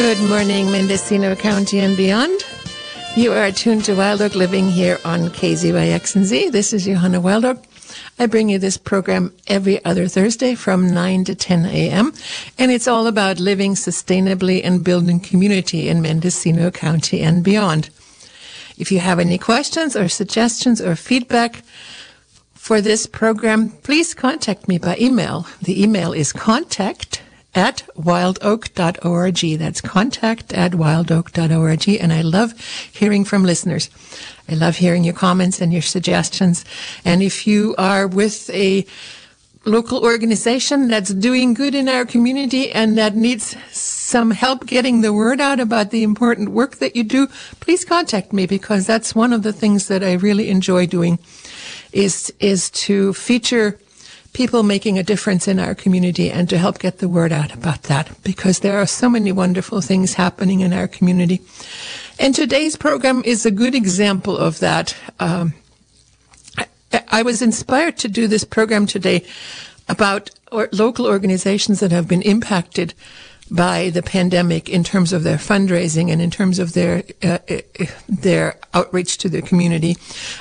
Good morning, Mendocino County and beyond. You are tuned to Wild Oak Living here on KZYX and Z. This is Johanna Wild Oak. I bring you this program every other Thursday from 9 to 10 a.m. And it's all about living sustainably and building community in Mendocino County and beyond. If you have any questions or suggestions or feedback for this program, please contact me by email. The email is contact at wildoak.org. That's contact at wildoak.org. And I love hearing from listeners. I love hearing your comments and your suggestions. And if you are with a local organization that's doing good in our community and that needs some help getting the word out about the important work that you do, please contact me because that's one of the things that I really enjoy doing is, is to feature people making a difference in our community and to help get the word out about that because there are so many wonderful things happening in our community. And today's program is a good example of that. Um, I, was inspired to do this program today about local organizations that have been impacted by the pandemic in terms of their fundraising and in terms of their uh, uh their outreach to the community.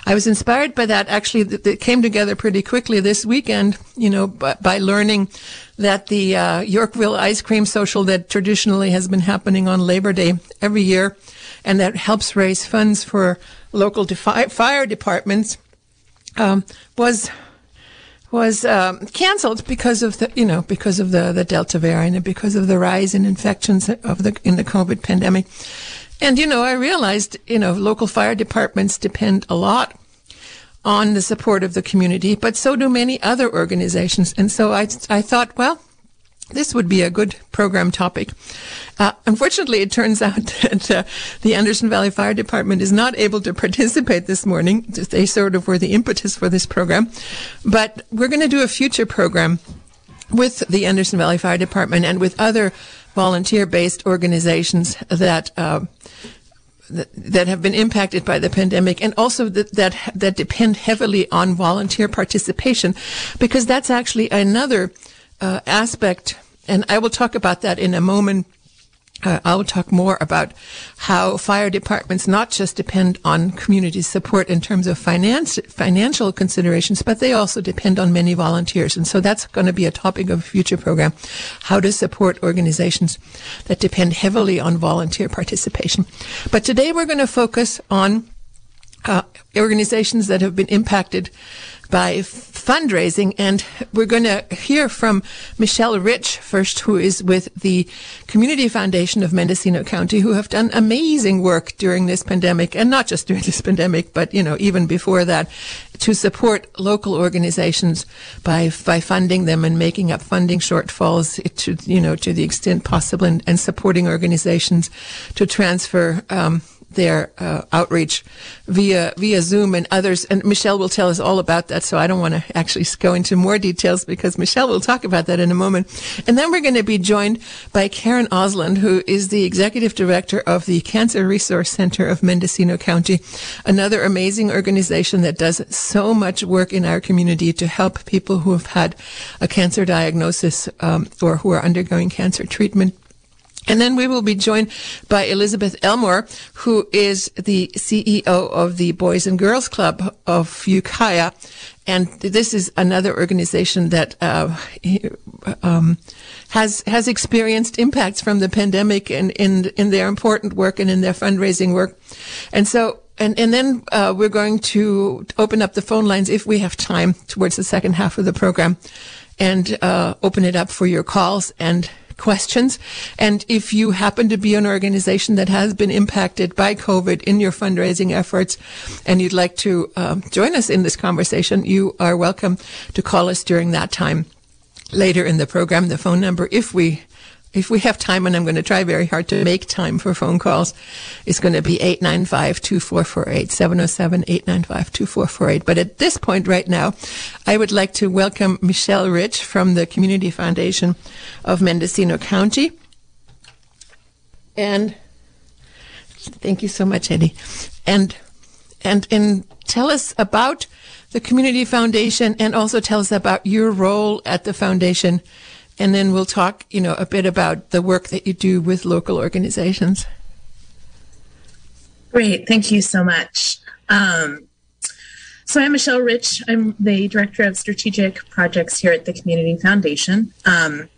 I was inspired by that. Actually, that came together pretty quickly this weekend. You know, by, by learning that the uh, Yorkville Ice Cream Social that traditionally has been happening on Labor Day every year, and that helps raise funds for local defi- fire departments, um, was was um, canceled because of the you know because of the the Delta variant and because of the rise in infections of the in the COVID pandemic. And you know, I realized you know local fire departments depend a lot on the support of the community, but so do many other organizations. And so I I thought, well, this would be a good program topic. Uh, unfortunately, it turns out that uh, the Anderson Valley Fire Department is not able to participate this morning. They sort of were the impetus for this program. But we're going to do a future program with the Anderson Valley Fire Department and with other volunteer-based organizations that uh, that have been impacted by the pandemic and also that, that that depend heavily on volunteer participation because that's actually another uh, aspect, and I will talk about that in a moment. Uh, I will talk more about how fire departments not just depend on community support in terms of finance, financial considerations, but they also depend on many volunteers. And so that's going to be a topic of a future program, how to support organizations that depend heavily on volunteer participation. But today we're going to focus on uh, organizations that have been impacted by fundraising. And we're going to hear from Michelle Rich first, who is with the Community Foundation of Mendocino County, who have done amazing work during this pandemic and not just during this pandemic, but, you know, even before that to support local organizations by, by funding them and making up funding shortfalls to, you know, to the extent possible and, and supporting organizations to transfer, um, their uh, outreach via via Zoom and others. And Michelle will tell us all about that. So I don't want to actually go into more details because Michelle will talk about that in a moment. And then we're going to be joined by Karen Osland, who is the executive director of the Cancer Resource Center of Mendocino County, another amazing organization that does so much work in our community to help people who have had a cancer diagnosis um, or who are undergoing cancer treatment. And then we will be joined by Elizabeth Elmore, who is the CEO of the Boys and Girls Club of Ukiah. And this is another organization that uh, um, has has experienced impacts from the pandemic in, in in their important work and in their fundraising work. And so and, and then uh, we're going to open up the phone lines if we have time towards the second half of the program and uh, open it up for your calls and questions. And if you happen to be an organization that has been impacted by COVID in your fundraising efforts and you'd like to um, join us in this conversation, you are welcome to call us during that time later in the program. The phone number, if we if we have time, and I'm going to try very hard to make time for phone calls, it's going to be 895-2448, 707-895-2448. But at this point right now, I would like to welcome Michelle Rich from the Community Foundation of Mendocino County. And thank you so much, Eddie. And, and, and tell us about the Community Foundation and also tell us about your role at the foundation and then we'll talk, you know, a bit about the work that you do with local organizations. Great, thank you so much. Um, so I'm Michelle Rich. I'm the director of strategic projects here at the Community Foundation. Um,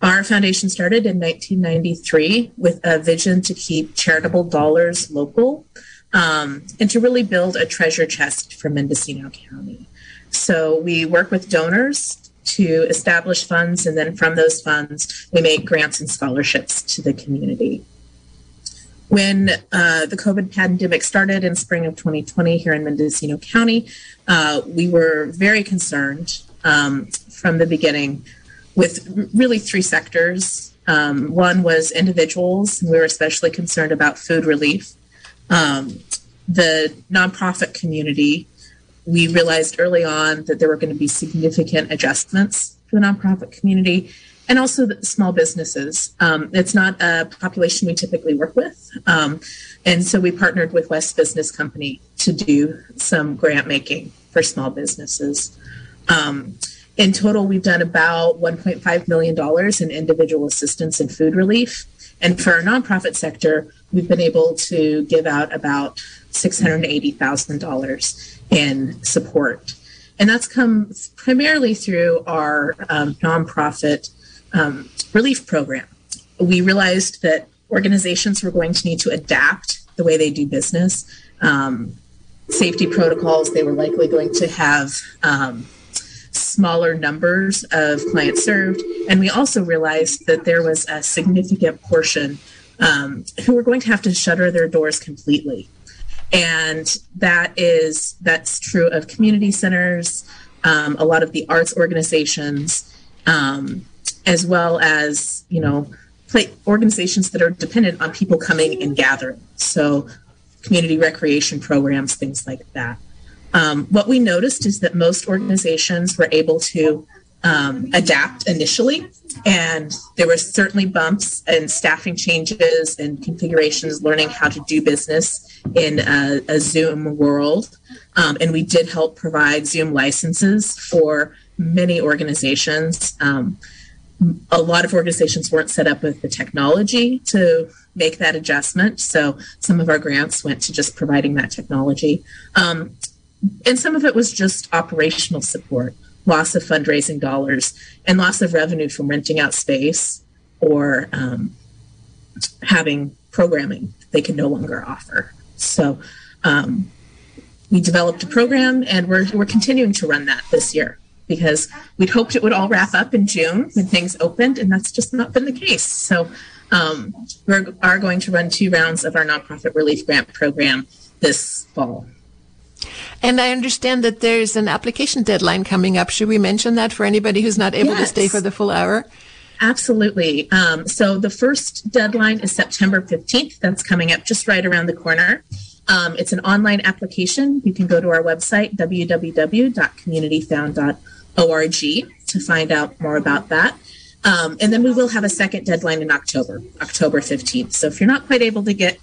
our foundation started in 1993 with a vision to keep charitable dollars local um, and to really build a treasure chest for Mendocino County. So we work with donors to establish funds, and then from those funds, we make grants and scholarships to the community. When uh, the COVID pandemic started in spring of 2020 here in Mendocino County, uh, we were very concerned um, from the beginning with really three sectors. Um, one was individuals, and we were especially concerned about food relief. Um, the nonprofit community, we realized early on that there were going to be significant adjustments for the nonprofit community and also small businesses. Um, it's not a population we typically work with. Um, and so we partnered with West Business Company to do some grant making for small businesses. Um, in total, we've done about $1.5 million in individual assistance and food relief. And for our nonprofit sector, we've been able to give out about $680,000 in support. And that's come primarily through our um, nonprofit um, relief program. We realized that organizations were going to need to adapt the way they do business. Um, safety protocols, they were likely going to have um, smaller numbers of clients served. And we also realized that there was a significant portion um, who were going to have to shutter their doors completely. And that is that's true of community centers, um, a lot of the arts organizations, um, as well as you know play, organizations that are dependent on people coming and gathering. So community recreation programs, things like that. Um, what we noticed is that most organizations were able to um, adapt initially, and there were certainly bumps and staffing changes and configurations, learning how to do business in a, a Zoom world. Um, and we did help provide Zoom licenses for many organizations. Um, a lot of organizations weren't set up with the technology to make that adjustment. So some of our grants went to just providing that technology. Um, and some of it was just operational support, loss of fundraising dollars, and loss of revenue from renting out space or um, having programming they can no longer offer. So um, we developed a program and we're, we're continuing to run that this year because we'd hoped it would all wrap up in June when things opened, and that's just not been the case. So um, we are going to run two rounds of our nonprofit relief grant program this fall. And I understand that there's an application deadline coming up. Should we mention that for anybody who's not able yes. to stay for the full hour? Absolutely. Um, so the first deadline is September 15th. That's coming up just right around the corner. Um, it's an online application. You can go to our website, www.communityfound.org, to find out more about that. Um, and then we will have a second deadline in October, October 15th. So if you're not quite able to get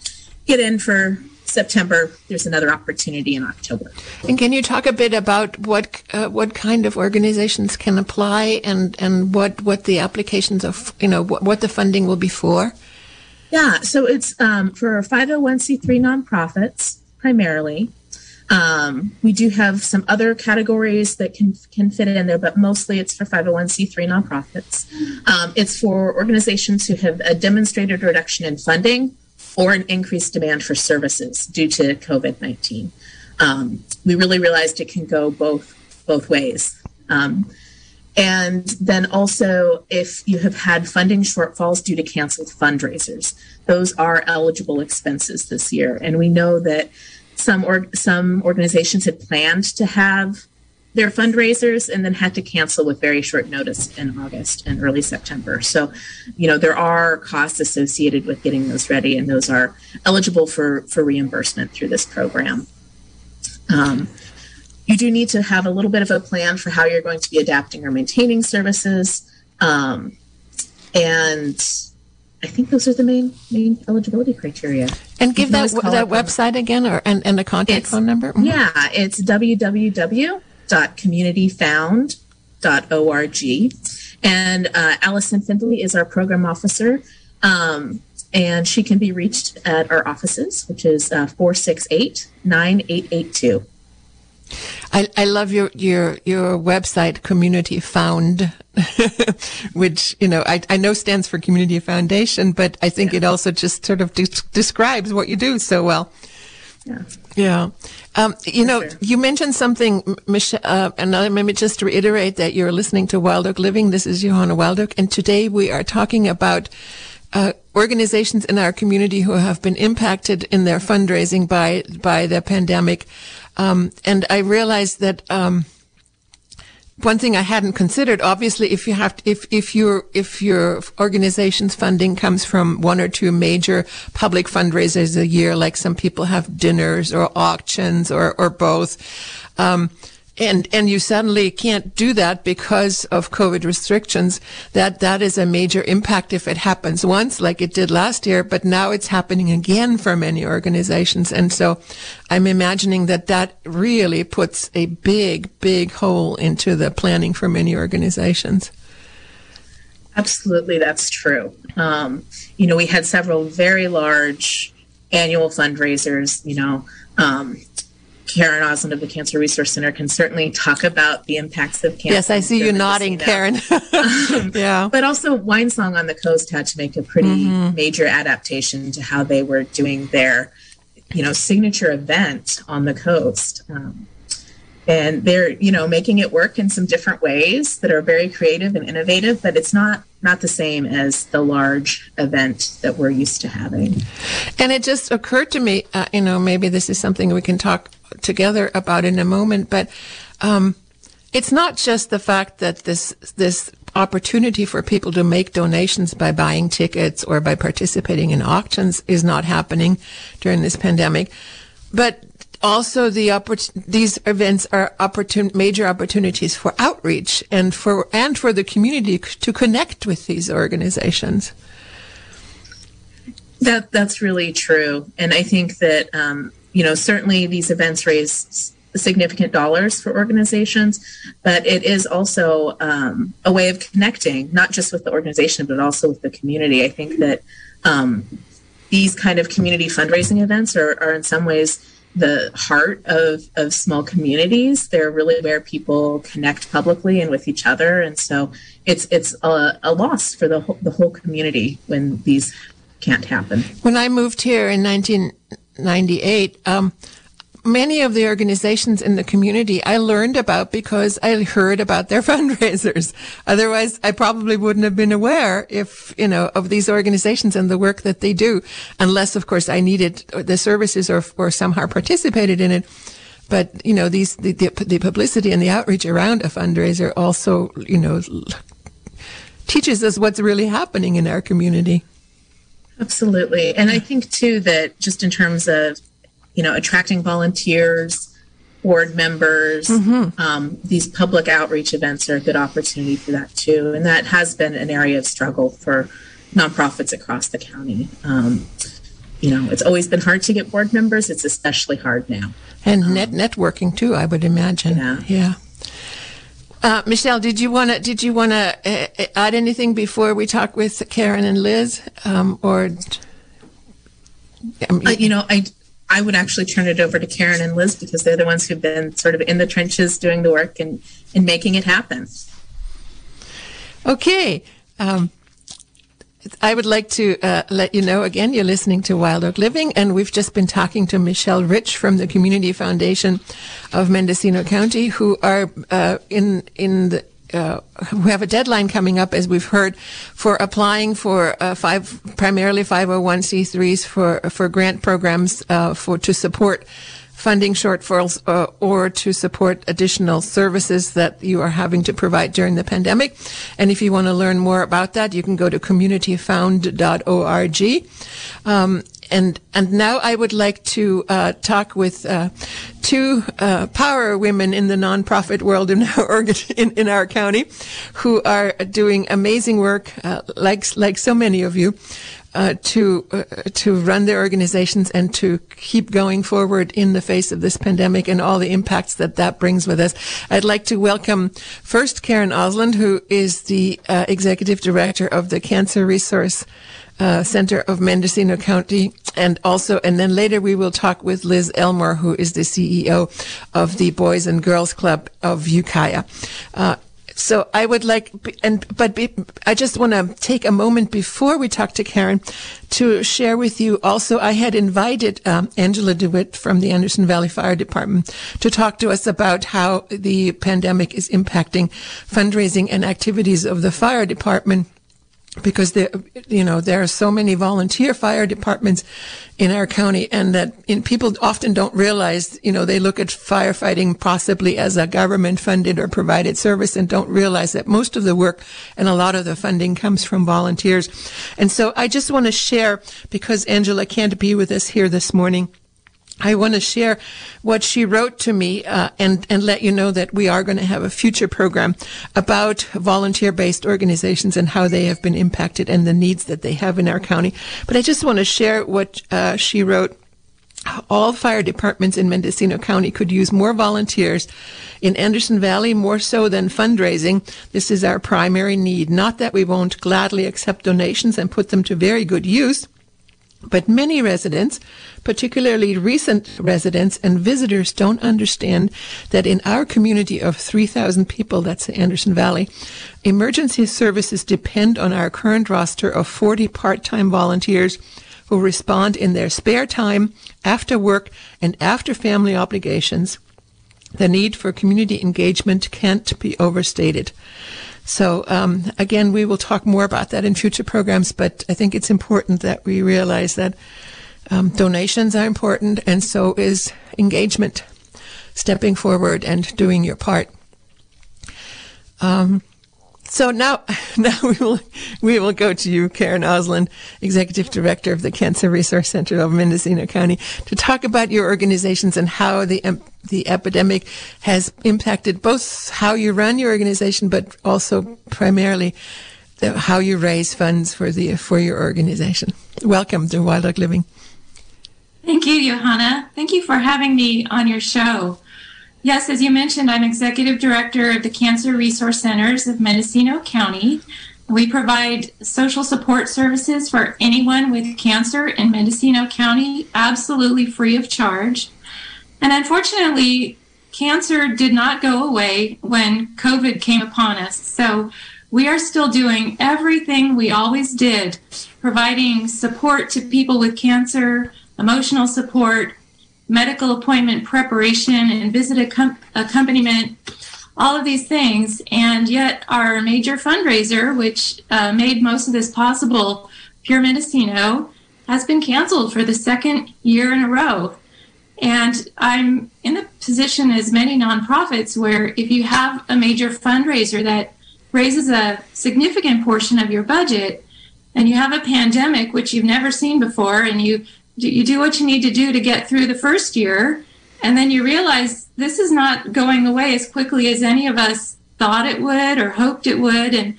get in for September, there's another opportunity in October. And can you talk a bit about what uh, what kind of organizations can apply and and what what the applications of you know what, what the funding will be for? Yeah, so it's um, for 501c3 nonprofits primarily. Um, we do have some other categories that can can fit in there, but mostly it's for 501c3 nonprofits. Um, it's for organizations who have a demonstrated reduction in funding or an increased demand for services due to COVID 19. Um, we really realized it can go both both ways. Um, and then also, if you have had funding shortfalls due to canceled fundraisers, those are eligible expenses this year. And we know that some some organizations had planned to have their fundraisers and then had to cancel with very short notice in August and early September. So, you know, there are costs associated with getting those ready, and those are eligible for, for reimbursement through this program. Um, you do need to have a little bit of a plan for how you're going to be adapting or maintaining services. Um, and I think those are the main main eligibility criteria. And give that that website again, or and, and a contact phone number. Mm-hmm. Yeah, it's www www.communityfound.org. And uh, Allison Findley is our program officer. Um, and she can be reached at our offices, which is uh, 468 9882. I, I love your, your, your website, Community Found, which, you know, I, I know stands for Community Foundation, but I think yeah. it also just sort of de- describes what you do so well. Yeah. Yeah. Um, you know, sure. you mentioned something, Michelle, uh, and let me just reiterate that you're listening to Wild Oak Living. This is Johanna Wild Oak, and today we are talking about uh, organizations in our community who have been impacted in their fundraising by by the pandemic. Um, and I realized that um, one thing I hadn't considered, obviously, if you have to, if if your if your organization's funding comes from one or two major public fundraisers a year, like some people have dinners or auctions or or both. Um, and and you suddenly can't do that because of COVID restrictions, that that is a major impact if it happens once, like it did last year. But now it's happening again for many organizations, and so I'm imagining that that really puts a big, big hole into the planning for many organizations. Absolutely, that's true. Um, you know, we had several very large annual fundraisers. You know. Um, Karen Osland of the Cancer Resource Center can certainly talk about the impacts of cancer. Yes, I see you nodding, Karen. um, yeah. But also, Winesong on the Coast had to make a pretty mm-hmm. major adaptation to how they were doing their, you know, signature event on the coast. Um, and they're, you know, making it work in some different ways that are very creative and innovative, but it's not not the same as the large event that we're used to having. And it just occurred to me, uh, you know, maybe this is something we can talk together about in a moment, but um, it's not just the fact that this this opportunity for people to make donations by buying tickets or by participating in auctions is not happening during this pandemic, but also the oppor- these events are opportun- major opportunities for outreach and for and for the community to connect with these organizations. That that's really true, and I think that um, you know, certainly these events raise significant dollars for organizations, but it is also um, a way of connecting, not just with the organization, but also with the community. I think that um, these kind of community fundraising events are, are in some ways the heart of, of small communities. They're really where people connect publicly and with each other. And so it's it's a, a loss for the whole, the whole community when these can't happen. When I moved here in 19- 98, um, many of the organizations in the community I learned about because I heard about their fundraisers. Otherwise, I probably wouldn't have been aware if, you know, of these organizations and the work that they do, unless, of course, I needed the services or, or somehow participated in it. But, you know, these, the, the, the publicity and the outreach around a fundraiser also, you know, teaches us what's really happening in our community. Absolutely. And I think too that just in terms of, you know, attracting volunteers, board members, mm-hmm. um, these public outreach events are a good opportunity for that too. And that has been an area of struggle for nonprofits across the county. Um, you know, it's always been hard to get board members. It's especially hard now. And um, net networking too, I would imagine. Yeah. Yeah. Uh, Michelle, did you want to did you want to uh, add anything before we talk with Karen and Liz, um, or um, uh, you know, I I would actually turn it over to Karen and Liz because they're the ones who've been sort of in the trenches doing the work and and making it happen. Okay. Um, I would like to uh, let you know again, you're listening to Wild Oak Living, and we've just been talking to Michelle Rich from the Community Foundation of Mendocino County, who are uh, in in the uh, who have a deadline coming up, as we've heard, for applying for uh, five primarily 501c3s for for grant programs uh, for to support funding shortfalls uh, or to support additional services that you are having to provide during the pandemic. And if you want to learn more about that, you can go to communityfound.org. Um, and and now I would like to uh, talk with uh, two uh, power women in the nonprofit world in our in, in our county, who are doing amazing work, uh, like like so many of you. Uh, to uh, to run their organizations and to keep going forward in the face of this pandemic and all the impacts that that brings with us. I'd like to welcome first Karen Osland, who is the uh, executive director of the Cancer Resource uh, Center of Mendocino County, and also, and then later we will talk with Liz Elmore, who is the CEO of the Boys and Girls Club of Ukiah. So I would like, and but be, I just want to take a moment before we talk to Karen to share with you. Also, I had invited um, Angela DeWitt from the Anderson Valley Fire Department to talk to us about how the pandemic is impacting fundraising and activities of the fire department because there, you know, there are so many volunteer fire departments in our county and that in, people often don't realize, you know, they look at firefighting possibly as a government funded or provided service and don't realize that most of the work and a lot of the funding comes from volunteers. And so I just want to share because Angela can't be with us here this morning. I want to share what she wrote to me uh, and and let you know that we are going to have a future program about volunteer based organizations and how they have been impacted and the needs that they have in our county. But I just want to share what uh, she wrote. All fire departments in Mendocino County could use more volunteers. In Anderson Valley, more so than fundraising. This is our primary need. Not that we won't gladly accept donations and put them to very good use but many residents, particularly recent residents and visitors, don't understand that in our community of 3,000 people, that's the Anderson Valley, emergency services depend on our current roster of 40 part-time volunteers who respond in their spare time, after work, and after family obligations. The need for community engagement can't be overstated. So um, again, we will talk more about that in future programs, but I think it's important that we realize that um, donations are important, and so is engagement, stepping forward and doing your part. Um, so now, now we will we will go to you, Karen Osland, Executive Director of the Cancer Resource Center of Mendocino County, to talk about your organizations and how the the epidemic has impacted both how you run your organization, but also primarily the, how you raise funds for the for your organization. Welcome to Wild Oak Living. Thank you, Johanna. Thank you for having me on your show. Yes, as you mentioned, I'm executive director of the Cancer Resource Centers of Mendocino County. We provide social support services for anyone with cancer in Mendocino County, absolutely free of charge. And unfortunately, cancer did not go away when COVID came upon us. So we are still doing everything we always did, providing support to people with cancer, emotional support, medical appointment preparation and visit accompaniment, all of these things. And yet, our major fundraiser, which uh, made most of this possible, Pure Mendocino, has been canceled for the second year in a row. And I'm in the position, as many nonprofits, where if you have a major fundraiser that raises a significant portion of your budget, and you have a pandemic, which you've never seen before, and you you do what you need to do to get through the first year and then you realize this is not going away as quickly as any of us thought it would or hoped it would. And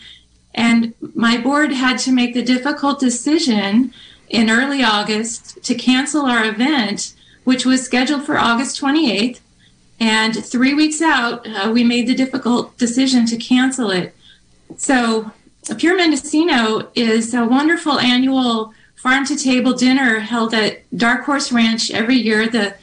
and my board had to make the difficult decision in early August to cancel our event which was scheduled for August 28th and 3 weeks out uh, we made the difficult decision to cancel it. So Pure Mendocino is a wonderful annual farm to table dinner held at Dark Horse Ranch every year, the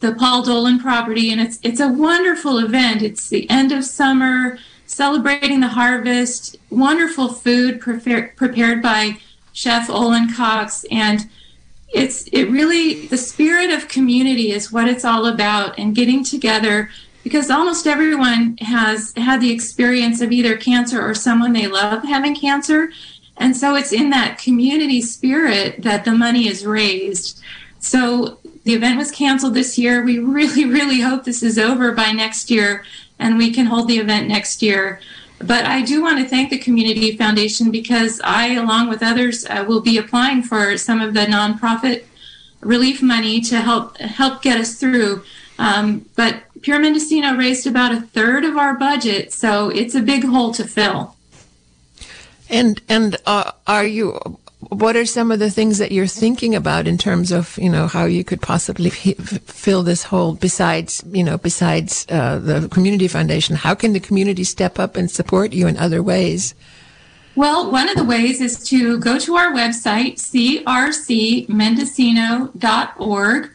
the Paul Dolan property, and it's it's a wonderful event. It's the end of summer, celebrating the harvest, wonderful food prepared prepared by Chef Olin Cox, and it's it really the spirit of community is what it's all about, and getting together because almost everyone has had the experience of either cancer or someone they love having cancer and so it's in that community spirit that the money is raised. So the event was canceled this year. We really, really hope this is over by next year and we can hold the event next year. But I do want to thank the Community Foundation because I, along with others, uh, will be applying for some of the nonprofit relief money to help help get us through. Um, but Pure Mendocino raised about a third of our budget, so it's a big hole to fill. And and uh, are you what are some of the things that you're thinking about in terms of you know how you could possibly f- fill this hole besides you know besides uh, the community foundation? How can the community step up and support you in other ways? Well one of the ways is to go to our website crcmendocino.org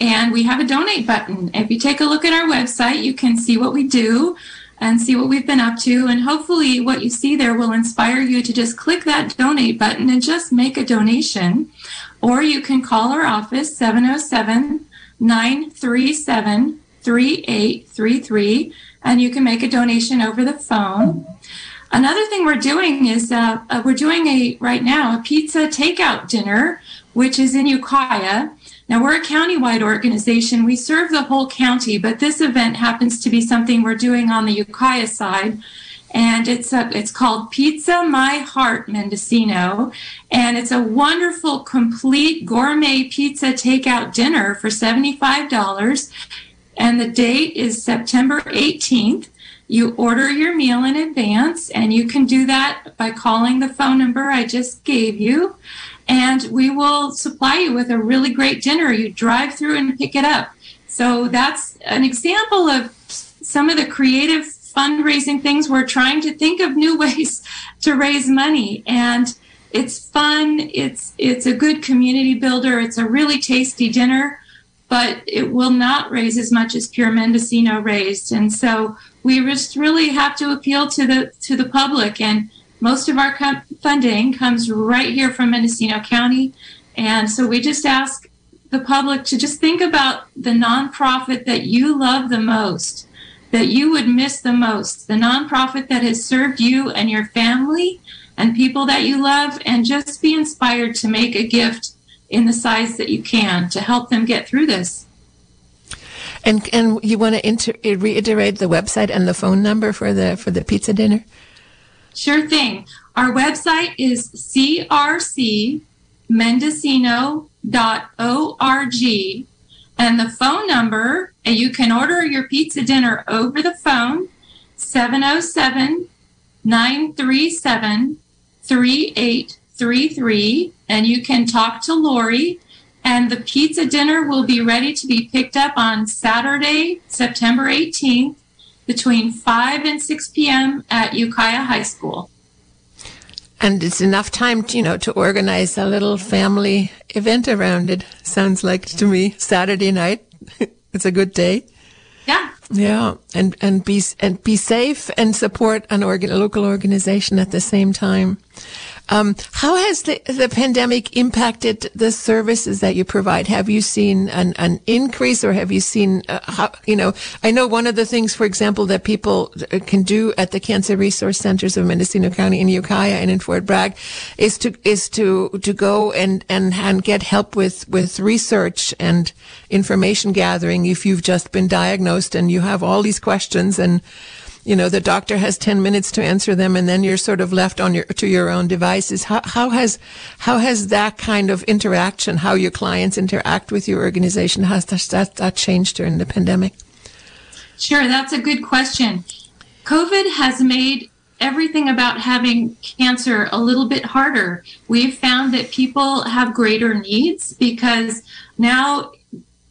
and we have a donate button. If you take a look at our website you can see what we do and see what we've been up to. And hopefully, what you see there will inspire you to just click that donate button and just make a donation. Or you can call our office 707 937 3833 and you can make a donation over the phone. Another thing we're doing is uh, uh, we're doing a right now a pizza takeout dinner, which is in Ukiah. Now, we're a countywide organization. We serve the whole county, but this event happens to be something we're doing on the Ukiah side. And it's a, it's called Pizza My Heart Mendocino. And it's a wonderful, complete gourmet pizza takeout dinner for $75. And the date is September 18th. You order your meal in advance, and you can do that by calling the phone number I just gave you and we will supply you with a really great dinner. You drive through and pick it up. So that's an example of some of the creative fundraising things. We're trying to think of new ways to raise money and it's fun. It's it's a good community builder. It's a really tasty dinner, but it will not raise as much as Pure Mendocino raised. And so we just really have to appeal to the to the public and most of our funding comes right here from Mendocino County. And so we just ask the public to just think about the nonprofit that you love the most, that you would miss the most, the nonprofit that has served you and your family and people that you love, and just be inspired to make a gift in the size that you can to help them get through this. And and you want to inter- reiterate the website and the phone number for the for the pizza dinner? Sure thing. Our website is crcmendocino.org and the phone number, and you can order your pizza dinner over the phone, 707 937 3833. And you can talk to Lori, and the pizza dinner will be ready to be picked up on Saturday, September 18th between 5 and 6 p.m. at Ukiah High School. And it's enough time, to, you know, to organize a little family event around it. Sounds like to me Saturday night. it's a good day. Yeah. Yeah, and and be and be safe and support an organ, a local organization at the same time. Um, how has the, the pandemic impacted the services that you provide? Have you seen an, an increase or have you seen, uh, how, you know, I know one of the things, for example, that people can do at the Cancer Resource Centers of Mendocino County in Ukiah and in Fort Bragg is to, is to, to go and, and, and get help with, with research and information gathering if you've just been diagnosed and you have all these questions and, you know, the doctor has 10 minutes to answer them and then you're sort of left on your, to your own devices. How, how has, how has that kind of interaction, how your clients interact with your organization, has that, that changed during the pandemic? Sure, that's a good question. COVID has made everything about having cancer a little bit harder. We've found that people have greater needs because now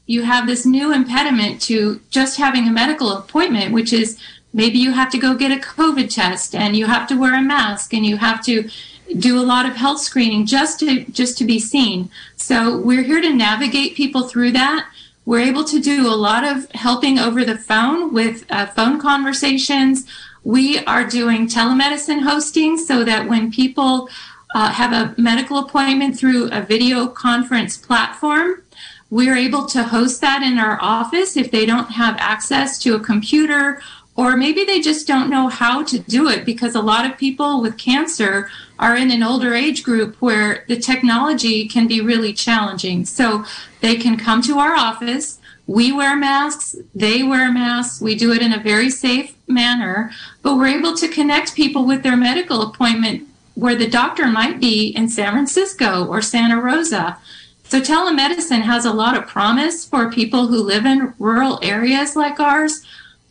you have this new impediment to just having a medical appointment, which is maybe you have to go get a COVID test and you have to wear a mask and you have to do a lot of health screening just to just to be seen. So we're here to navigate people through that. We're able to do a lot of helping over the phone with uh, phone conversations. We are doing telemedicine hosting so that when people uh, have a medical appointment through a video conference platform, we're able to host that in our office if they don't have access to a computer or maybe they just don't know how to do it because a lot of people with cancer are in an older age group where the technology can be really challenging. So they can come to our office. We wear masks, they wear masks. We do it in a very safe manner, but we're able to connect people with their medical appointment where the doctor might be in San Francisco or Santa Rosa. So telemedicine has a lot of promise for people who live in rural areas like ours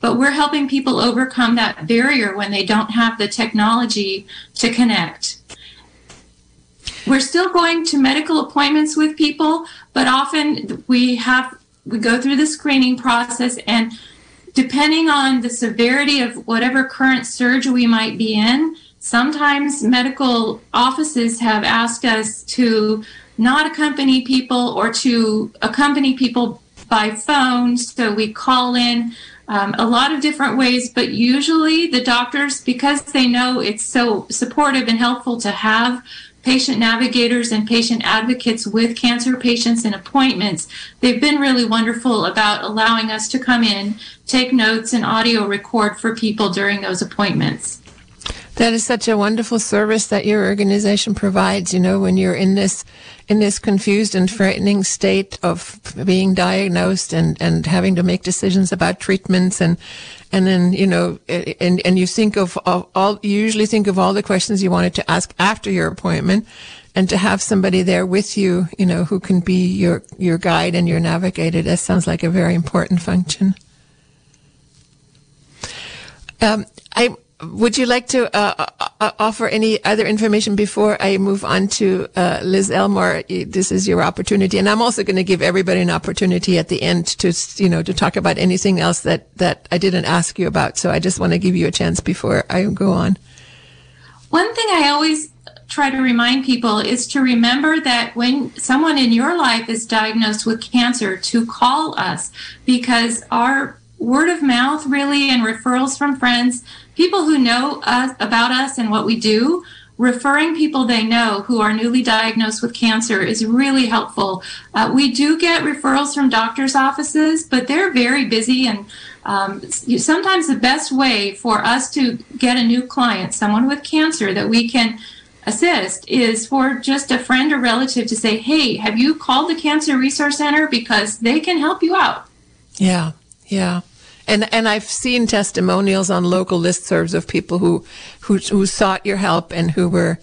but we're helping people overcome that barrier when they don't have the technology to connect. We're still going to medical appointments with people, but often we have we go through the screening process and depending on the severity of whatever current surge we might be in, sometimes medical offices have asked us to not accompany people or to accompany people by phone. So we call in um, a lot of different ways, but usually the doctors, because they know it's so supportive and helpful to have patient navigators and patient advocates with cancer patients and appointments. They've been really wonderful about allowing us to come in, take notes, and audio record for people during those appointments. That is such a wonderful service that your organization provides. You know, when you're in this in this confused and frightening state of being diagnosed and and having to make decisions about treatments and and then you know and and you think of all, all you usually think of all the questions you wanted to ask after your appointment and to have somebody there with you you know who can be your your guide and your navigator that sounds like a very important function. Um, I would you like to uh, uh, uh, offer any other information before I move on to uh, Liz Elmore? This is your opportunity, and I'm also going to give everybody an opportunity at the end to, you know, to talk about anything else that that I didn't ask you about. So I just want to give you a chance before I go on. One thing I always try to remind people is to remember that when someone in your life is diagnosed with cancer, to call us because our word of mouth really and referrals from friends people who know us about us and what we do referring people they know who are newly diagnosed with cancer is really helpful. Uh, we do get referrals from doctors' offices, but they're very busy. And um, sometimes the best way for us to get a new client, someone with cancer that we can assist, is for just a friend or relative to say, Hey, have you called the Cancer Resource Center? Because they can help you out. Yeah, yeah. And and I've seen testimonials on local listservs of people who who who sought your help and who were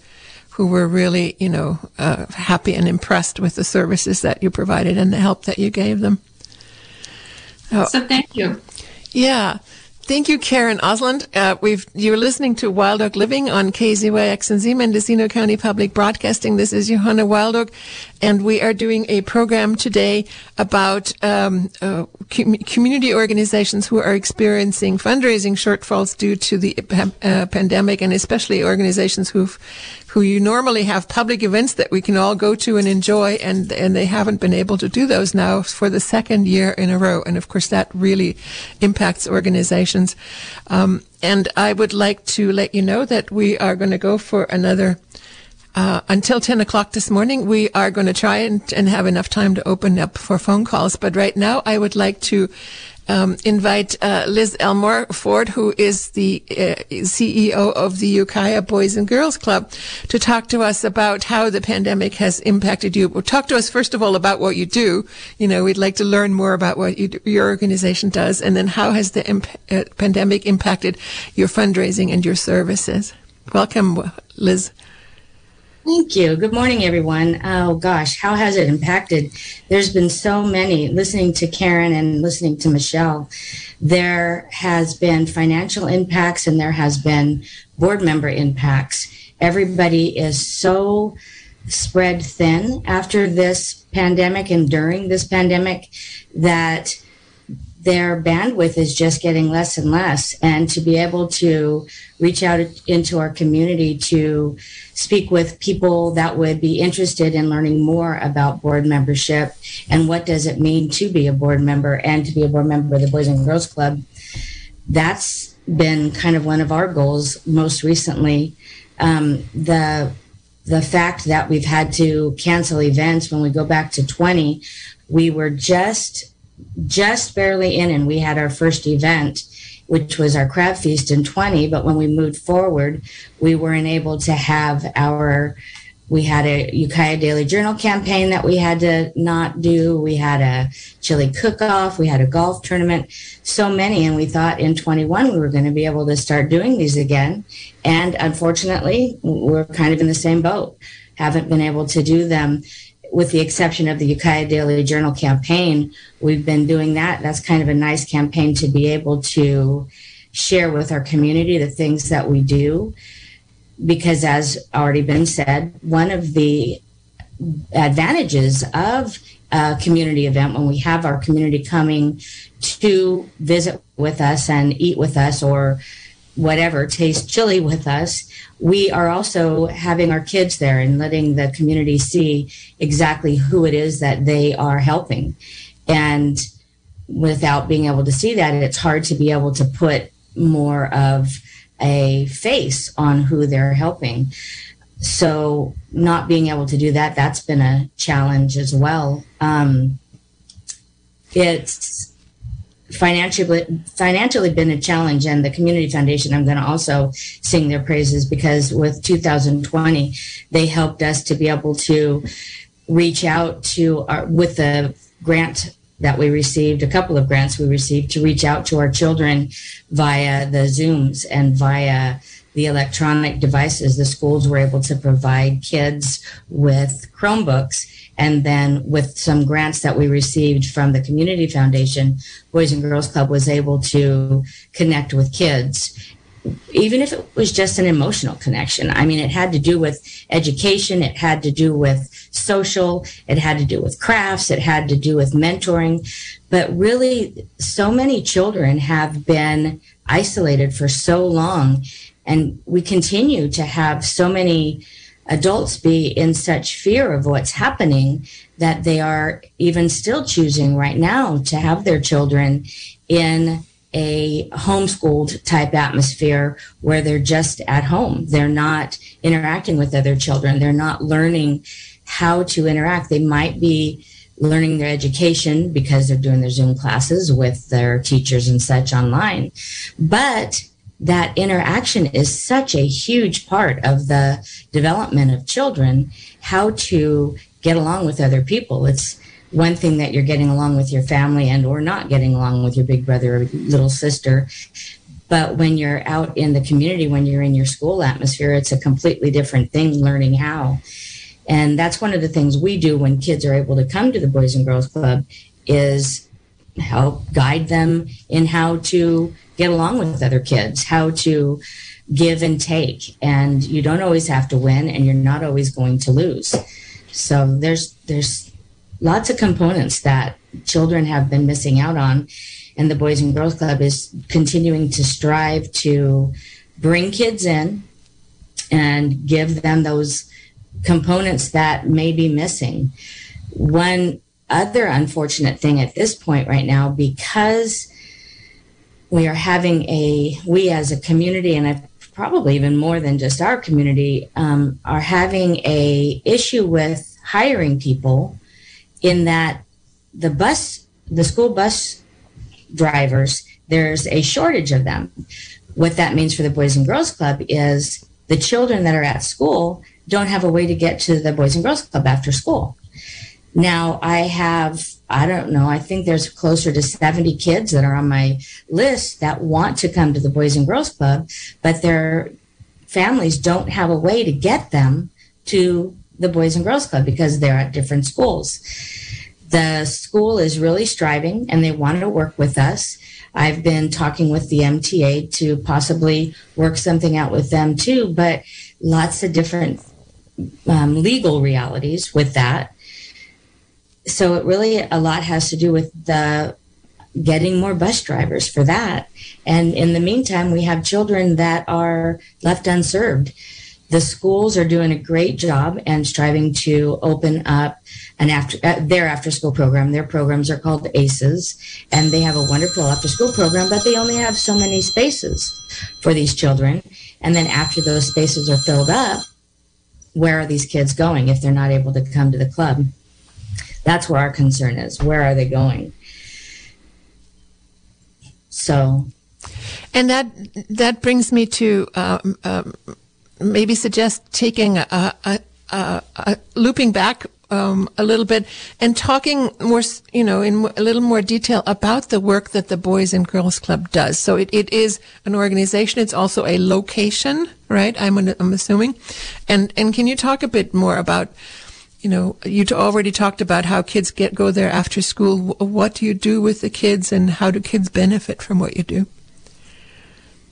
who were really you know uh, happy and impressed with the services that you provided and the help that you gave them. Oh. So thank you. Yeah. Thank you, Karen Osland. Uh, we've you're listening to Wild Oak Living on KZYX and Z Mendocino County Public Broadcasting. This is Johanna Wild Oak, and we are doing a program today about um, uh, com- community organizations who are experiencing fundraising shortfalls due to the uh, pandemic, and especially organizations who who you normally have public events that we can all go to and enjoy, and and they haven't been able to do those now for the second year in a row, and of course that really impacts organizations. Um, and I would like to let you know that we are going to go for another uh, until 10 o'clock this morning, we are going to try and, and, have enough time to open up for phone calls. But right now, I would like to um, invite uh, Liz Elmore Ford, who is the uh, CEO of the Ukiah Boys and Girls Club, to talk to us about how the pandemic has impacted you. Well, talk to us first of all about what you do. You know, we'd like to learn more about what you, your organization does, and then how has the imp- uh, pandemic impacted your fundraising and your services. Welcome, Liz. Thank you. Good morning, everyone. Oh gosh, how has it impacted? There's been so many. Listening to Karen and listening to Michelle, there has been financial impacts and there has been board member impacts. Everybody is so spread thin after this pandemic and during this pandemic that their bandwidth is just getting less and less. And to be able to reach out into our community to speak with people that would be interested in learning more about board membership and what does it mean to be a board member and to be a board member of the Boys and Girls Club. That's been kind of one of our goals most recently. Um, the the fact that we've had to cancel events when we go back to 20, we were just just barely in and we had our first event which was our crab feast in 20 but when we moved forward we weren't able to have our we had a Ukiah Daily Journal campaign that we had to not do. We had a chili cook off. We had a golf tournament. So many. And we thought in 21 we were going to be able to start doing these again. And unfortunately, we're kind of in the same boat. Haven't been able to do them with the exception of the Ukiah Daily Journal campaign, we've been doing that. That's kind of a nice campaign to be able to share with our community the things that we do. because, as already been said, one of the advantages of a community event when we have our community coming to visit with us and eat with us or whatever, taste chili with us, we are also having our kids there and letting the community see exactly who it is that they are helping. And without being able to see that, it's hard to be able to put more of a face on who they're helping. So, not being able to do that, that's been a challenge as well. Um, it's financially financially been a challenge and the community foundation i'm going to also sing their praises because with 2020 they helped us to be able to reach out to our with the grant that we received a couple of grants we received to reach out to our children via the zooms and via the electronic devices the schools were able to provide kids with chromebooks and then with some grants that we received from the Community Foundation, Boys and Girls Club was able to connect with kids even if it was just an emotional connection. I mean, it had to do with education, it had to do with social, it had to do with crafts, it had to do with mentoring. But really, so many children have been isolated for so long, and we continue to have so many adults be in such fear of what's happening that they are even still choosing right now to have their children in a homeschooled type atmosphere where they're just at home. They're not interacting with other children. They're not learning how to interact. They might be learning their education because they're doing their Zoom classes with their teachers and such online. But that interaction is such a huge part of the development of children, how to get along with other people. It's one thing that you're getting along with your family and or not getting along with your big brother or little sister. But when you're out in the community, when you're in your school atmosphere, it's a completely different thing learning how. And that's one of the things we do when kids are able to come to the Boys and Girls Club is help guide them in how to get along with other kids, how to give and take. And you don't always have to win and you're not always going to lose. So there's there's lots of components that children have been missing out on. And the Boys and Girls Club is continuing to strive to bring kids in and give them those components that may be missing. One other unfortunate thing at this point right now, because we are having a we as a community and I've probably even more than just our community um, are having a issue with hiring people in that the bus the school bus drivers there's a shortage of them. What that means for the boys and girls club is the children that are at school don't have a way to get to the boys and girls club after school now i have I don't know. I think there's closer to 70 kids that are on my list that want to come to the Boys and Girls Club, but their families don't have a way to get them to the Boys and Girls Club because they're at different schools. The school is really striving and they want to work with us. I've been talking with the MTA to possibly work something out with them too, but lots of different um, legal realities with that so it really a lot has to do with the getting more bus drivers for that. And in the meantime, we have children that are left unserved. The schools are doing a great job and striving to open up an after uh, their after school program. Their programs are called ACEs, and they have a wonderful after school program, but they only have so many spaces for these children. And then after those spaces are filled up, where are these kids going if they're not able to come to the club? That's where our concern is. Where are they going? So, and that that brings me to um, um, maybe suggest taking a, a, a, a looping back um, a little bit and talking more, you know, in a little more detail about the work that the Boys and Girls Club does. So it, it is an organization. It's also a location, right? I'm, I'm assuming. And, and can you talk a bit more about you know, you already talked about how kids get go there after school. What do you do with the kids, and how do kids benefit from what you do?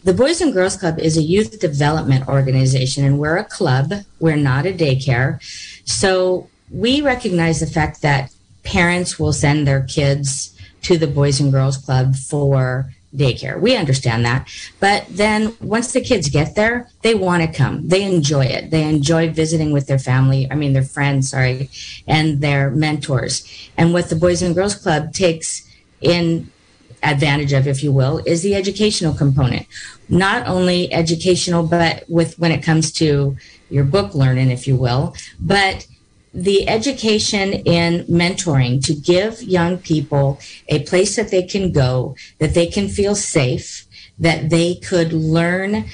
The Boys and Girls Club is a youth development organization, and we're a club. We're not a daycare. So we recognize the fact that parents will send their kids to the Boys and Girls Club for daycare. We understand that. But then once the kids get there, they want to come. They enjoy it. They enjoy visiting with their family, I mean, their friends, sorry, and their mentors. And what the Boys and Girls Club takes in advantage of, if you will, is the educational component. Not only educational, but with when it comes to your book learning, if you will, but the education in mentoring to give young people a place that they can go, that they can feel safe, that they could learn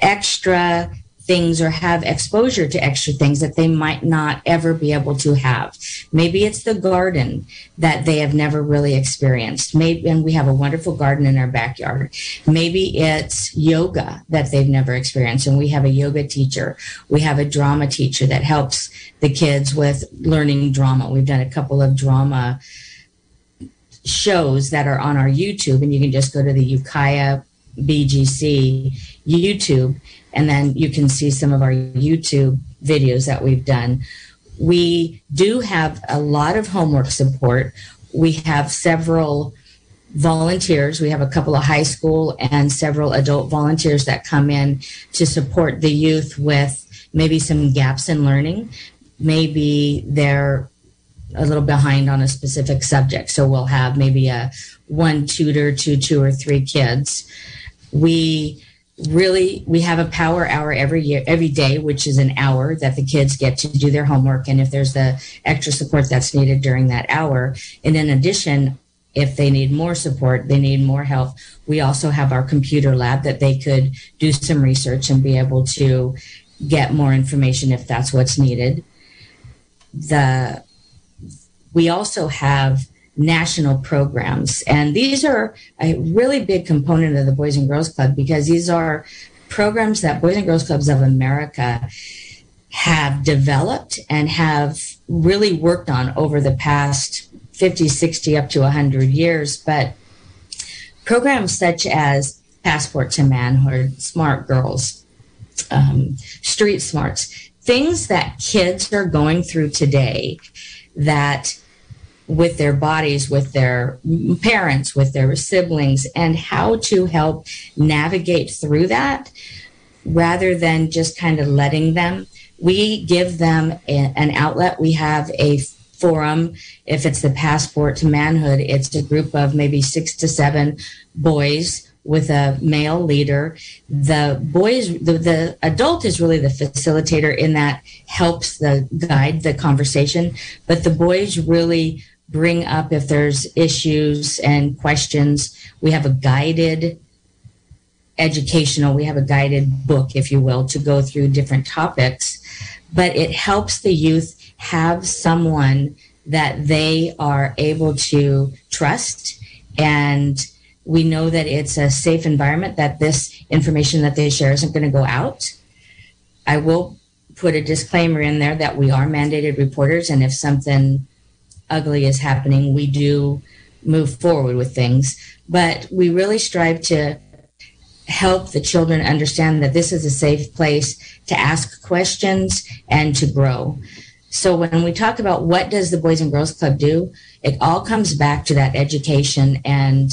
extra things or have exposure to extra things that they might not ever be able to have. Maybe it's the garden that they have never really experienced. Maybe, and we have a wonderful garden in our backyard. Maybe it's yoga that they've never experienced. And we have a yoga teacher. We have a drama teacher that helps the kids with learning drama. We've done a couple of drama shows that are on our YouTube, and you can just go to the Ukiah BGC YouTube and then you can see some of our YouTube videos that we've done. We do have a lot of homework support. We have several volunteers. We have a couple of high school and several adult volunteers that come in to support the youth with maybe some gaps in learning. Maybe they're a little behind on a specific subject. So we'll have maybe a one tutor to two or three kids. We really we have a power hour every year every day which is an hour that the kids get to do their homework. And if there's the extra support that's needed during that hour and in addition if they need more support they need more help we also have our computer lab that they could do some research and be able to get more information if that's what's needed. The we also have national programs. And these are a really big component of the Boys and Girls Club because these are programs that Boys and Girls Clubs of America have developed and have really worked on over the past 50, 60, up to 100 years. But programs such as Passport to Manhood, Smart Girls, um, Street Smarts, things that kids are going through today that with their bodies, with their parents, with their siblings, and how to help navigate through that rather than just kind of letting them. We give them a, an outlet. We have a forum. If it's the passport to manhood, it's a group of maybe six to seven boys with a male leader. The boys, the, the adult is really the facilitator in that helps the guide the conversation, but the boys really bring up if there's issues and questions. We have a guided educational, we have a guided book, if you will, to go through different topics, but it helps the youth have someone that they are able to trust. And we know that it's a safe environment that this information that they share isn't going to go out. I will put a disclaimer in there that we are mandated reporters and if something ugly is happening, we do move forward with things. But we really strive to help the children understand that this is a safe place to ask questions and to grow. So when we talk about what does the Boys and Girls Club do, it all comes back to that education and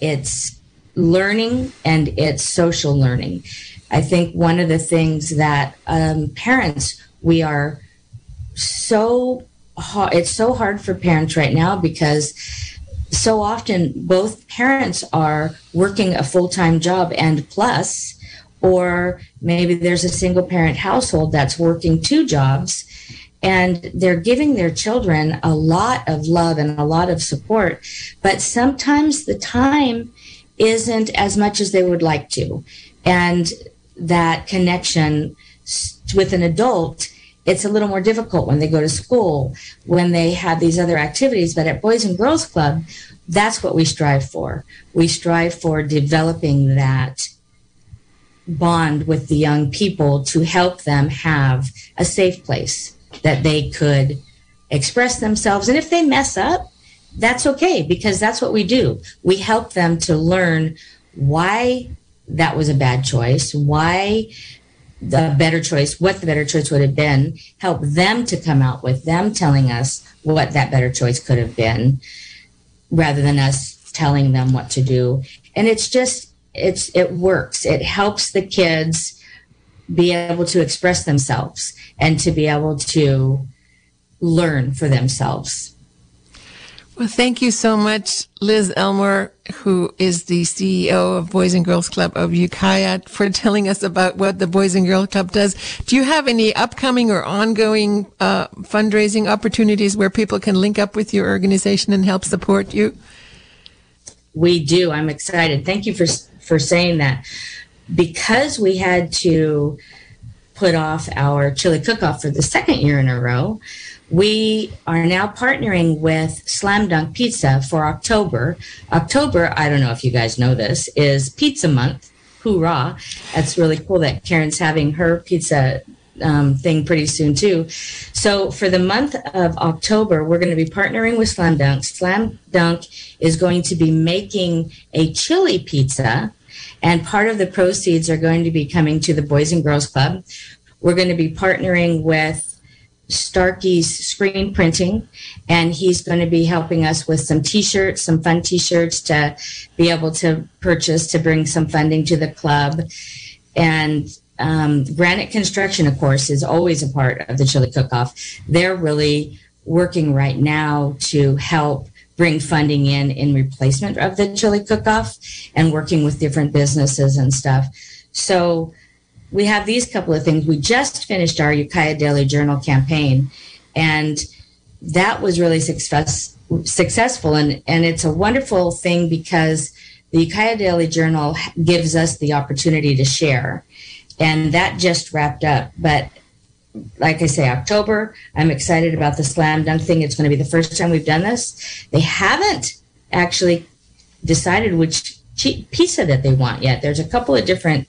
it's learning and it's social learning. I think one of the things that um, parents, we are so hard, it's so hard for parents right now because so often both parents are working a full-time job and plus or maybe there's a single parent household that's working two jobs and they're giving their children a lot of love and a lot of support but sometimes the time isn't as much as they would like to and that connection with an adult it's a little more difficult when they go to school, when they have these other activities. But at Boys and Girls Club, that's what we strive for. We strive for developing that bond with the young people to help them have a safe place that they could express themselves. And if they mess up, that's okay because that's what we do. We help them to learn why that was a bad choice, why the better choice, what the better choice would have been, help them to come out with them telling us what that better choice could have been rather than us telling them what to do. And it's just, it's, it works. It helps the kids be able to express themselves and to be able to learn for themselves. Well, thank you so much, Liz Elmore, who is the CEO of Boys and Girls Club of Ukiah, for telling us about what the Boys and Girls Club does. Do you have any upcoming or ongoing uh, fundraising opportunities where people can link up with your organization and help support you? We do. I'm excited. Thank you for for saying that. Because we had to put off our chili cook-off for the second year in a row, we are now partnering with Slam Dunk Pizza for October. October, I don't know if you guys know this, is Pizza Month. Hoorah. That's really cool that Karen's having her pizza um, thing pretty soon, too. So, for the month of October, we're going to be partnering with Slam Dunk. Slam Dunk is going to be making a chili pizza, and part of the proceeds are going to be coming to the Boys and Girls Club. We're going to be partnering with Starkey's screen printing, and he's going to be helping us with some T-shirts, some fun T-shirts to be able to purchase to bring some funding to the club. And um, Granite Construction, of course, is always a part of the Chili Cook-Off. They're really working right now to help bring funding in in replacement of the Chili Cook-Off and working with different businesses and stuff. So we have these couple of things. We just finished our Ukiah Daily Journal campaign, and that was really success, successful. And, and it's a wonderful thing because the Ukiah Daily Journal gives us the opportunity to share. And that just wrapped up. But like I say, October, I'm excited about the slam dunk thing. It's going to be the first time we've done this. They haven't actually decided which pizza that they want yet. There's a couple of different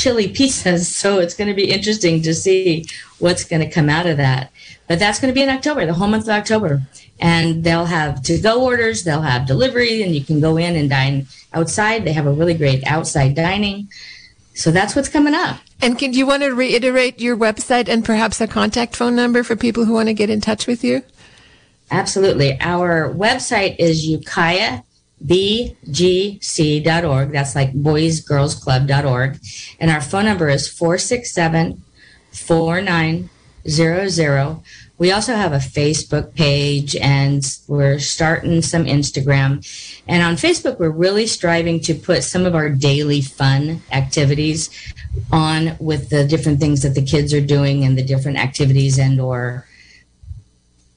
chili pizzas. So it's going to be interesting to see what's going to come out of that. But that's going to be in October, the whole month of October. And they'll have to go orders, they'll have delivery, and you can go in and dine outside. They have a really great outside dining. So that's what's coming up. And can you want to reiterate your website and perhaps a contact phone number for people who want to get in touch with you? Absolutely. Our website is Ukiah bgc.org. That's like boysgirlsclub.org. And our phone number is 467 4900. We also have a Facebook page and we're starting some Instagram. And on Facebook, we're really striving to put some of our daily fun activities on with the different things that the kids are doing and the different activities and or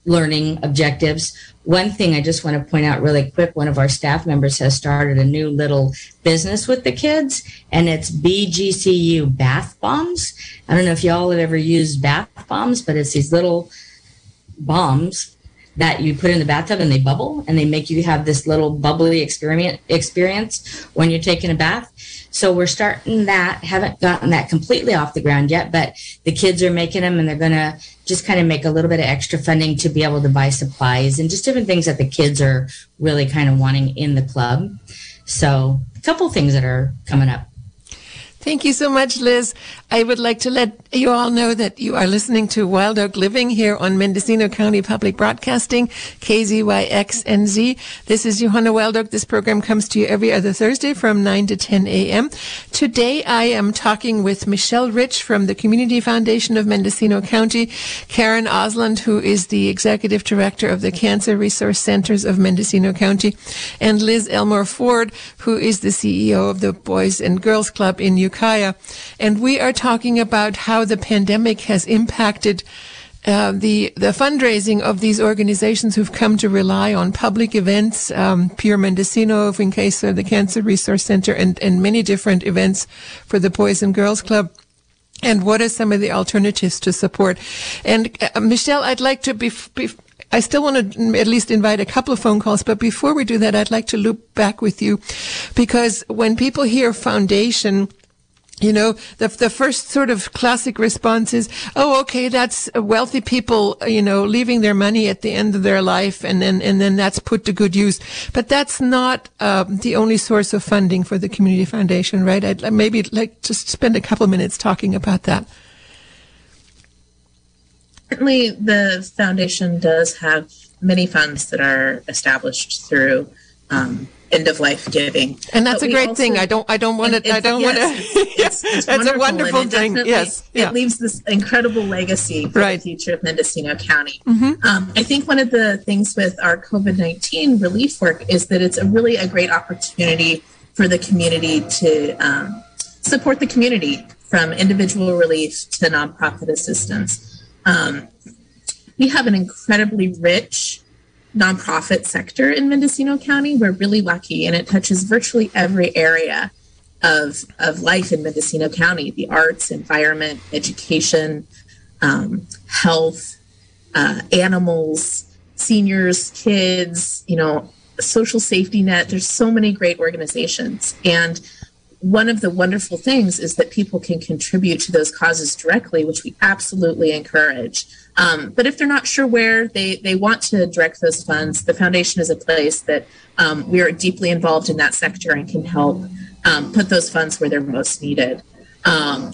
learning objectives. One thing I just want to point out really quick one of our staff members has started a new little business with the kids, and it's BGCU bath bombs. I don't know if y'all have ever used bath bombs, but it's these little bombs that you put in the bathtub and they bubble and they make you have this little bubbly experience experience when you're taking a bath. So we're starting that. Haven't gotten that completely off the ground yet, but the kids are making them and they're going to just kind of make a little bit of extra funding to be able to buy supplies and just different things that the kids are really kind of wanting in the club. So a couple things that are coming up. Thank you so much, Liz. I would like to let you all know that you are listening to Wild Oak Living here on Mendocino County Public Broadcasting, KZYXNZ. This is Johanna Wild Oak. This program comes to you every other Thursday from 9 to 10 a.m. Today I am talking with Michelle Rich from the Community Foundation of Mendocino County, Karen Osland, who is the Executive Director of the Cancer Resource Centers of Mendocino County, and Liz Elmore Ford, who is the CEO of the Boys and Girls Club in And we are talking about how the pandemic has impacted uh, the the fundraising of these organizations who've come to rely on public events, um, Pure Mendocino, of the Cancer Resource Center, and, and many different events for the Boys and Girls Club. And what are some of the alternatives to support? And uh, Michelle, I'd like to be, be I still want to at least invite a couple of phone calls, but before we do that, I'd like to loop back with you because when people hear foundation, you know, the, the first sort of classic response is, oh, okay, that's wealthy people, you know, leaving their money at the end of their life and then, and then that's put to good use. But that's not, um, the only source of funding for the community foundation, right? I'd maybe like just spend a couple minutes talking about that. Certainly the foundation does have many funds that are established through, um, end of life giving. And that's but a great also, thing. I don't, I don't want to, I don't yes, want to, it's, it's, that's a wonderful thing. Yes. Yeah. It leaves this incredible legacy for right. the future of Mendocino County. Mm-hmm. Um, I think one of the things with our COVID-19 relief work is that it's a really a great opportunity for the community to um, support the community from individual relief to nonprofit assistance. Um, we have an incredibly rich nonprofit sector in Mendocino County. We're really lucky, and it touches virtually every area of, of life in Mendocino County the arts, environment, education, um, health, uh, animals, seniors, kids, you know, social safety net. There's so many great organizations. And one of the wonderful things is that people can contribute to those causes directly, which we absolutely encourage. Um, but if they're not sure where they, they want to direct those funds, the foundation is a place that um, we are deeply involved in that sector and can help um, put those funds where they're most needed. Um,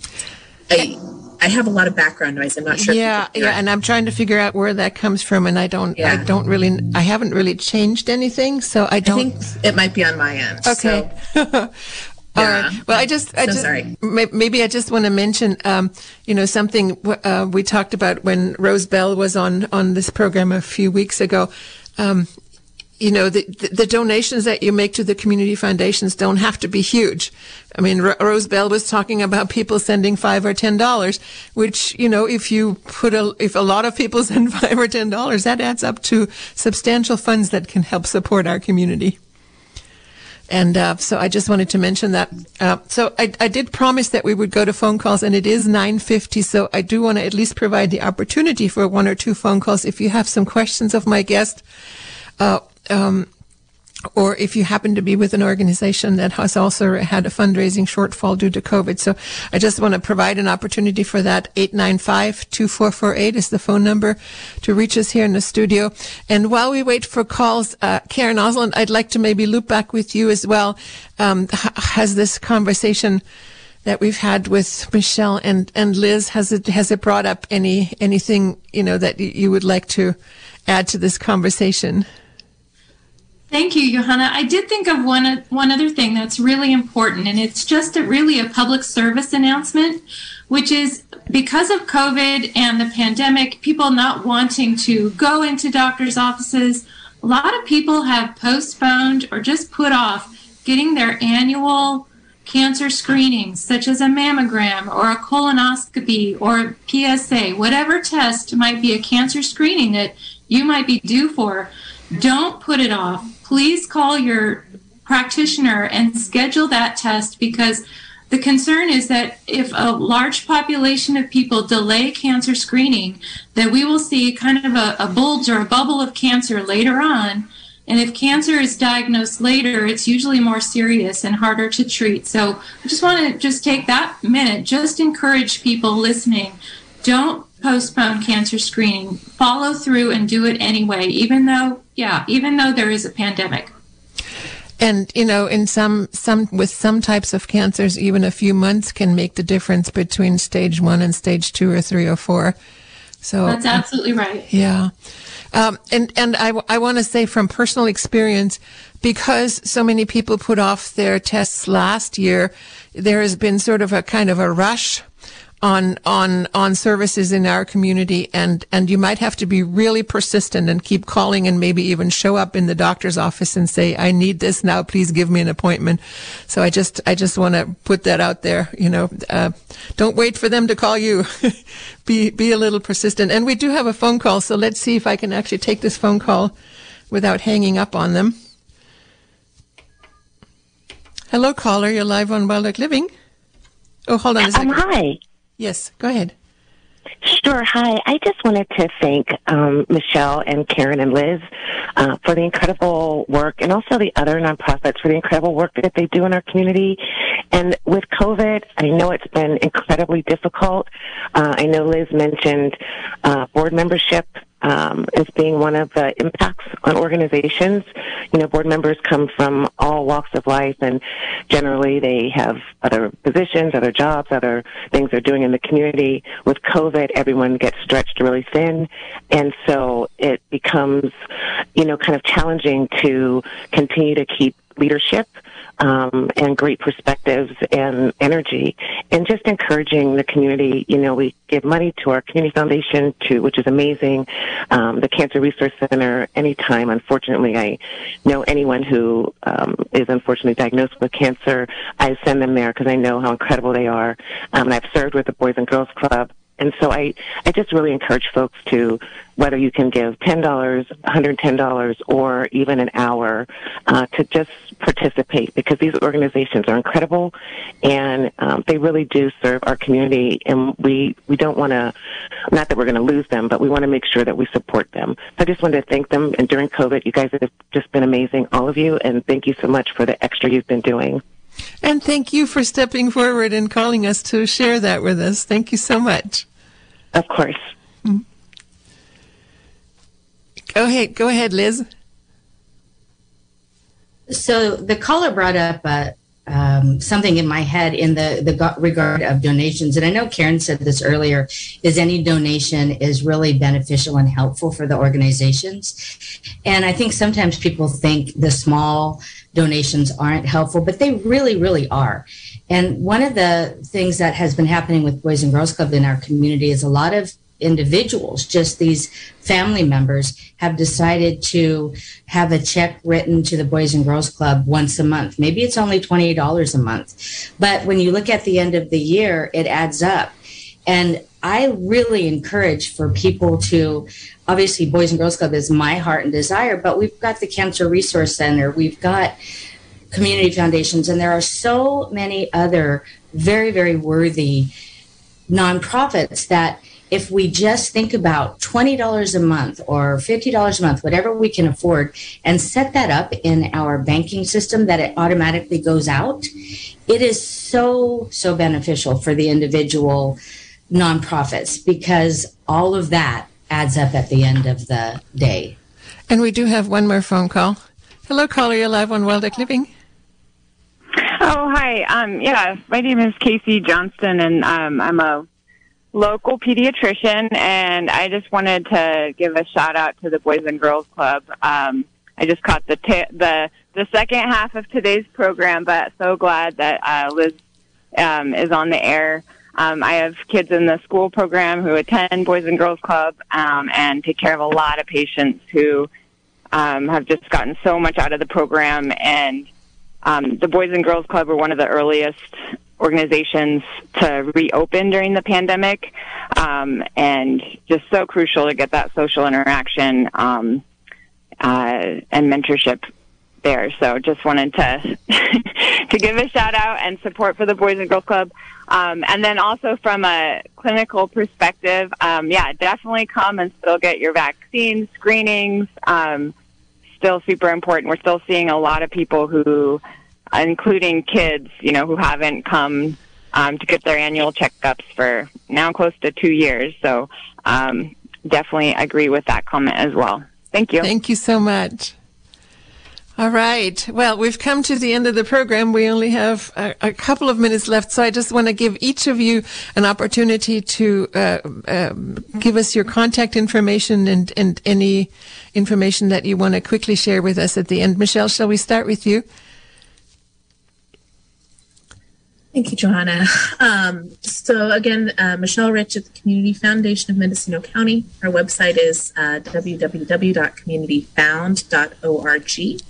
I, I have a lot of background noise. I'm not sure. Yeah, yeah, and I'm trying to figure out where that comes from, and I don't, yeah. I don't really, I haven't really changed anything, so I don't. I think it might be on my end. Okay. So. All right. Well, I just, I so just, sorry. maybe I just want to mention, um, you know, something uh, we talked about when Rose Bell was on on this program a few weeks ago. Um, you know, the, the donations that you make to the community foundations don't have to be huge. I mean, R- Rose Bell was talking about people sending five or ten dollars, which, you know, if you put a, if a lot of people send five or ten dollars, that adds up to substantial funds that can help support our community. And uh, so I just wanted to mention that. Uh, so I, I, did promise that we would go to phone calls, and it is 9:50. So I do want to at least provide the opportunity for one or two phone calls. If you have some questions of my guest, uh, um, or if you happen to be with an organization that has also had a fundraising shortfall due to COVID. So I just want to provide an opportunity for that. 895-2448 is the phone number to reach us here in the studio. And while we wait for calls, uh, Karen Osland, I'd like to maybe loop back with you as well. Um, has this conversation that we've had with Michelle and, and Liz, has it, has it brought up any, anything, you know, that you would like to add to this conversation? Thank you, Johanna. I did think of one one other thing that's really important, and it's just a, really a public service announcement, which is because of COVID and the pandemic, people not wanting to go into doctors' offices. A lot of people have postponed or just put off getting their annual cancer screenings, such as a mammogram or a colonoscopy or a PSA, whatever test might be a cancer screening that you might be due for. Don't put it off please call your practitioner and schedule that test because the concern is that if a large population of people delay cancer screening, that we will see kind of a, a, bulge or a bubble of cancer later on. And if cancer is diagnosed later, it's usually more serious and harder to treat. So I just want to just take that minute, just encourage people listening. Don't postpone cancer screening. Follow through and do it anyway, even though yeah, even though there is a pandemic. And you know, in some some with some types of cancers, even a few months can make the difference between stage one and stage two or three or four. So that's absolutely right. Yeah, um, and and I I want to say from personal experience, because so many people put off their tests last year, there has been sort of a kind of a rush on on on services in our community and and you might have to be really persistent and keep calling and maybe even show up in the doctor's office and say I need this now. Please give me an appointment. So I just I just want to put that out there you know uh, don't wait for them to call you. Be be a little persistent. And we do have a phone call so let's see if I can actually take this phone call without hanging up on them. Hello caller. You're live on Wild Living. Oh, hold on a second. Um, hi. Yes, go ahead. Sure. Hi. I just wanted to thank um, Michelle and Karen and Liz uh, for the incredible work and also the other nonprofits for the incredible work that they do in our community. And with COVID, I know it's been incredibly difficult. Uh, I know Liz mentioned uh, board membership um, as being one of the impacts on organizations. You know, board members come from all walks of life, and generally they have other positions, other jobs, other things they're doing in the community. With COVID, everyone gets stretched really thin, and so it becomes, you know, kind of challenging to continue to keep leadership um, and great perspectives and energy, and just encouraging the community. You know, we give money to our community foundation, to which is amazing. Um, the Cancer Resource Center. Anytime, unfortunately, I know anyone who um, is unfortunately diagnosed with cancer, I send them there because I know how incredible they are. Um, and I've served with the Boys and Girls Club and so I, I just really encourage folks to, whether you can give $10, $110, or even an hour, uh, to just participate because these organizations are incredible and um, they really do serve our community and we, we don't want to, not that we're going to lose them, but we want to make sure that we support them. So I just wanted to thank them and during COVID, you guys have just been amazing, all of you, and thank you so much for the extra you've been doing. And thank you for stepping forward and calling us to share that with us. Thank you so much. Of course. Mm. Go ahead. Go ahead, Liz. So the caller brought up uh, um, something in my head in the, the regard of donations. And I know Karen said this earlier, is any donation is really beneficial and helpful for the organizations. And I think sometimes people think the small donations aren't helpful, but they really, really are. And one of the things that has been happening with Boys and Girls Club in our community is a lot of individuals, just these family members, have decided to have a check written to the Boys and Girls Club once a month. Maybe it's only $20 a month. But when you look at the end of the year, it adds up. And I really encourage for people to obviously Boys and Girls Club is my heart and desire, but we've got the Cancer Resource Center, we've got community foundations, and there are so many other very, very worthy nonprofits that if we just think about $20 a month or $50 a month, whatever we can afford, and set that up in our banking system that it automatically goes out, it is so, so beneficial for the individual nonprofits because all of that adds up at the end of the day. And we do have one more phone call. Hello, caller. You're live on Wild Living. Oh, hi. Um, yeah, my name is Casey Johnston, and um, I'm a local pediatrician, and I just wanted to give a shout out to the Boys and Girls Club. Um, I just caught the t- the the second half of today's program, but so glad that uh, Liz um, is on the air. Um, I have kids in the school program who attend Boys and Girls Club um, and take care of a lot of patients who um, have just gotten so much out of the program. And um, the Boys and Girls Club were one of the earliest organizations to reopen during the pandemic, um, and just so crucial to get that social interaction um, uh, and mentorship there. So just wanted to to give a shout out and support for the Boys and Girls Club. Um, and then also from a clinical perspective, um, yeah, definitely come and still get your vaccine screenings. Um, still super important. We're still seeing a lot of people who, including kids, you know, who haven't come um, to get their annual checkups for now close to two years. So um, definitely agree with that comment as well. Thank you. Thank you so much. All right. Well, we've come to the end of the program. We only have a, a couple of minutes left, so I just want to give each of you an opportunity to uh, uh, give us your contact information and, and any information that you want to quickly share with us at the end. Michelle, shall we start with you? Thank you, Johanna. Um, so again, uh, Michelle Rich at the Community Foundation of Mendocino County. Our website is uh, www.communityfound.org.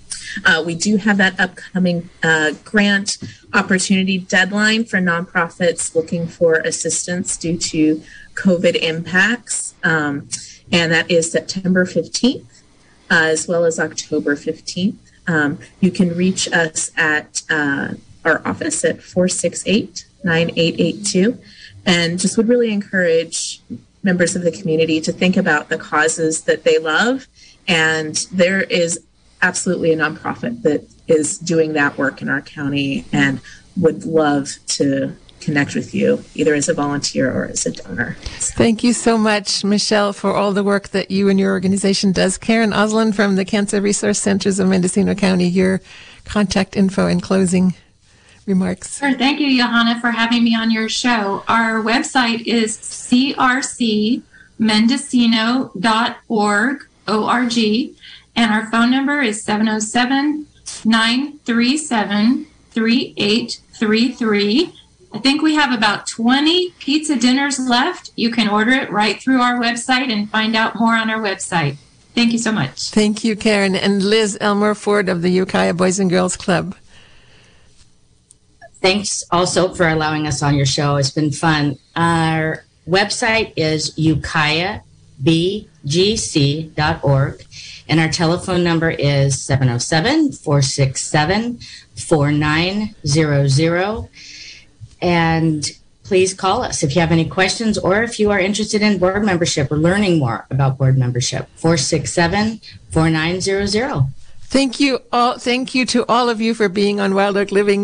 Uh, we do have that upcoming uh, grant opportunity deadline for nonprofits looking for assistance due to COVID impacts, um, and that is September 15th uh, as well as October 15th. Um, you can reach us at uh, our office at 468 9882 and just would really encourage members of the community to think about the causes that they love. And there is absolutely a nonprofit that is doing that work in our county and would love to connect with you either as a volunteer or as a donor. Thank you so much, Michelle, for all the work that you and your organization does. Karen Osland from the Cancer Resource Centers of Mendocino County, your contact info and closing remarks. Sure. Thank you, Johanna, for having me on your show. Our website is crcmendocino.org, O-R-G, and our phone number is 707 937 3833. I think we have about 20 pizza dinners left. You can order it right through our website and find out more on our website. Thank you so much. Thank you, Karen. And Liz Elmore Ford of the Ukiah Boys and Girls Club. Thanks also for allowing us on your show. It's been fun. Our website is ukiahbgc.org and our telephone number is 707 467 4900. And please call us if you have any questions or if you are interested in board membership or learning more about board membership. 467 4900. Thank you all. Thank you to all of you for being on Wild Oak Living.